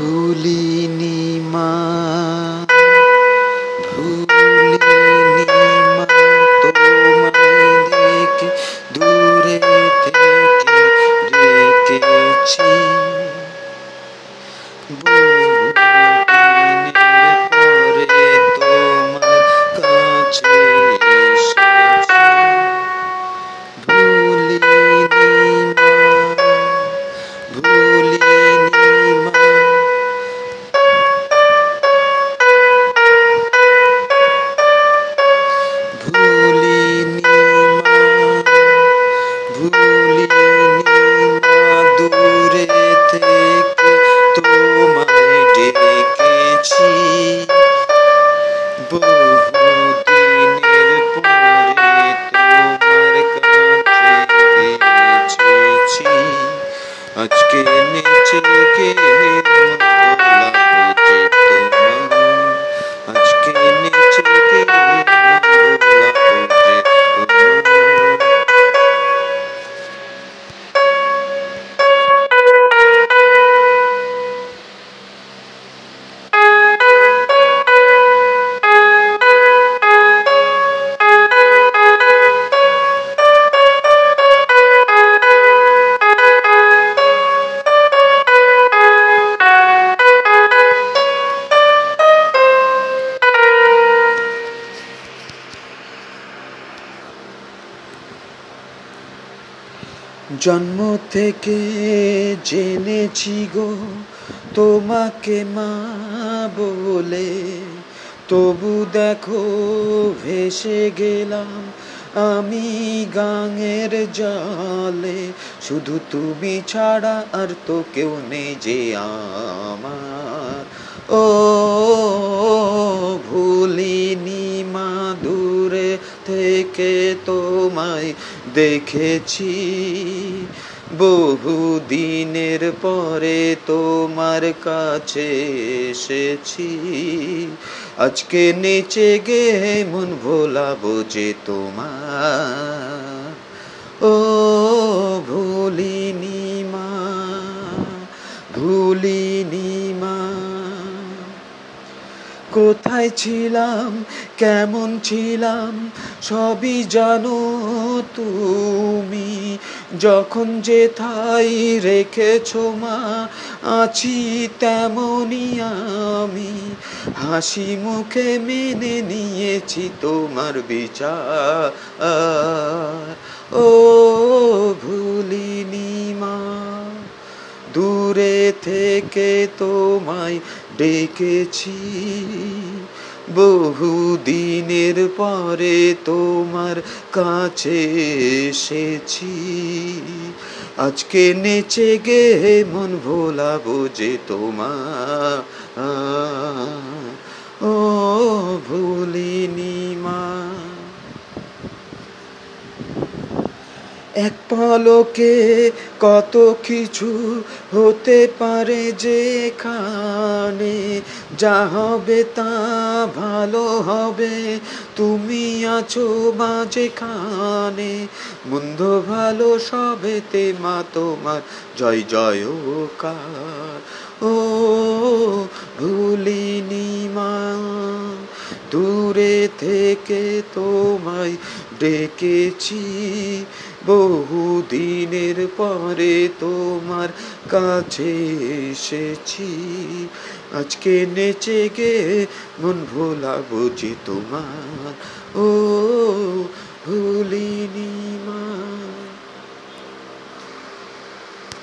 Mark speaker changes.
Speaker 1: ভুলিনি মা ভুলিনি মা তোমায় দেখে দূরে থেকে ডেকেছি Ooh. আজকে নেচে জন্ম থেকে জেনেছি গো, তোমাকে মা বলে। তবু দেখো, ভেসে গেলাম আমি গাঙের জালে। শুধু তুমি ছাড়া আর তো কেউ নেই যে আমার। ও, ভুলিনি মা, দূরে থেকে তোমায় দেখেছি। বহু দিনের পরে তোমার কাছে এসেছি। আজকে নেচে গে মন ভোলাবো যে তোমার। ও ভুলিনি মা ভুলিনি মা কোথায় ছিলাম? কেমন ছিলাম? সবই জানো তুমি। যখন যেথায় রেখেছ মা, আছি তেমনই আমি। হাসি মুখে মেনে নিয়েছি তোমার বিচার। ও ভুলিনি দূরে থেকে তোমায় ডেকেছি। বহু দিনের পরে তোমার কাছে এসেছি। আজকে নেচে গে মন ভোলাবো যে তোমার ও ভুলিনি মা এক পলকে কত কিছু হতে পারে যেখানে, যা হবে তা ভালো হবে, তুমি আছো বা যেখানে। মন্দ ভালো সবেতে মা তোমার জয় জয়কার ও, ভুলিনি মা, দূরে থেকে তোমায় ডেকেছি। বহু দিনের পরে তোমার কাছে এসেছি। আজকে নেচে গে মন ভোলা বুঝি তোমার। ও ভুলিনি মা।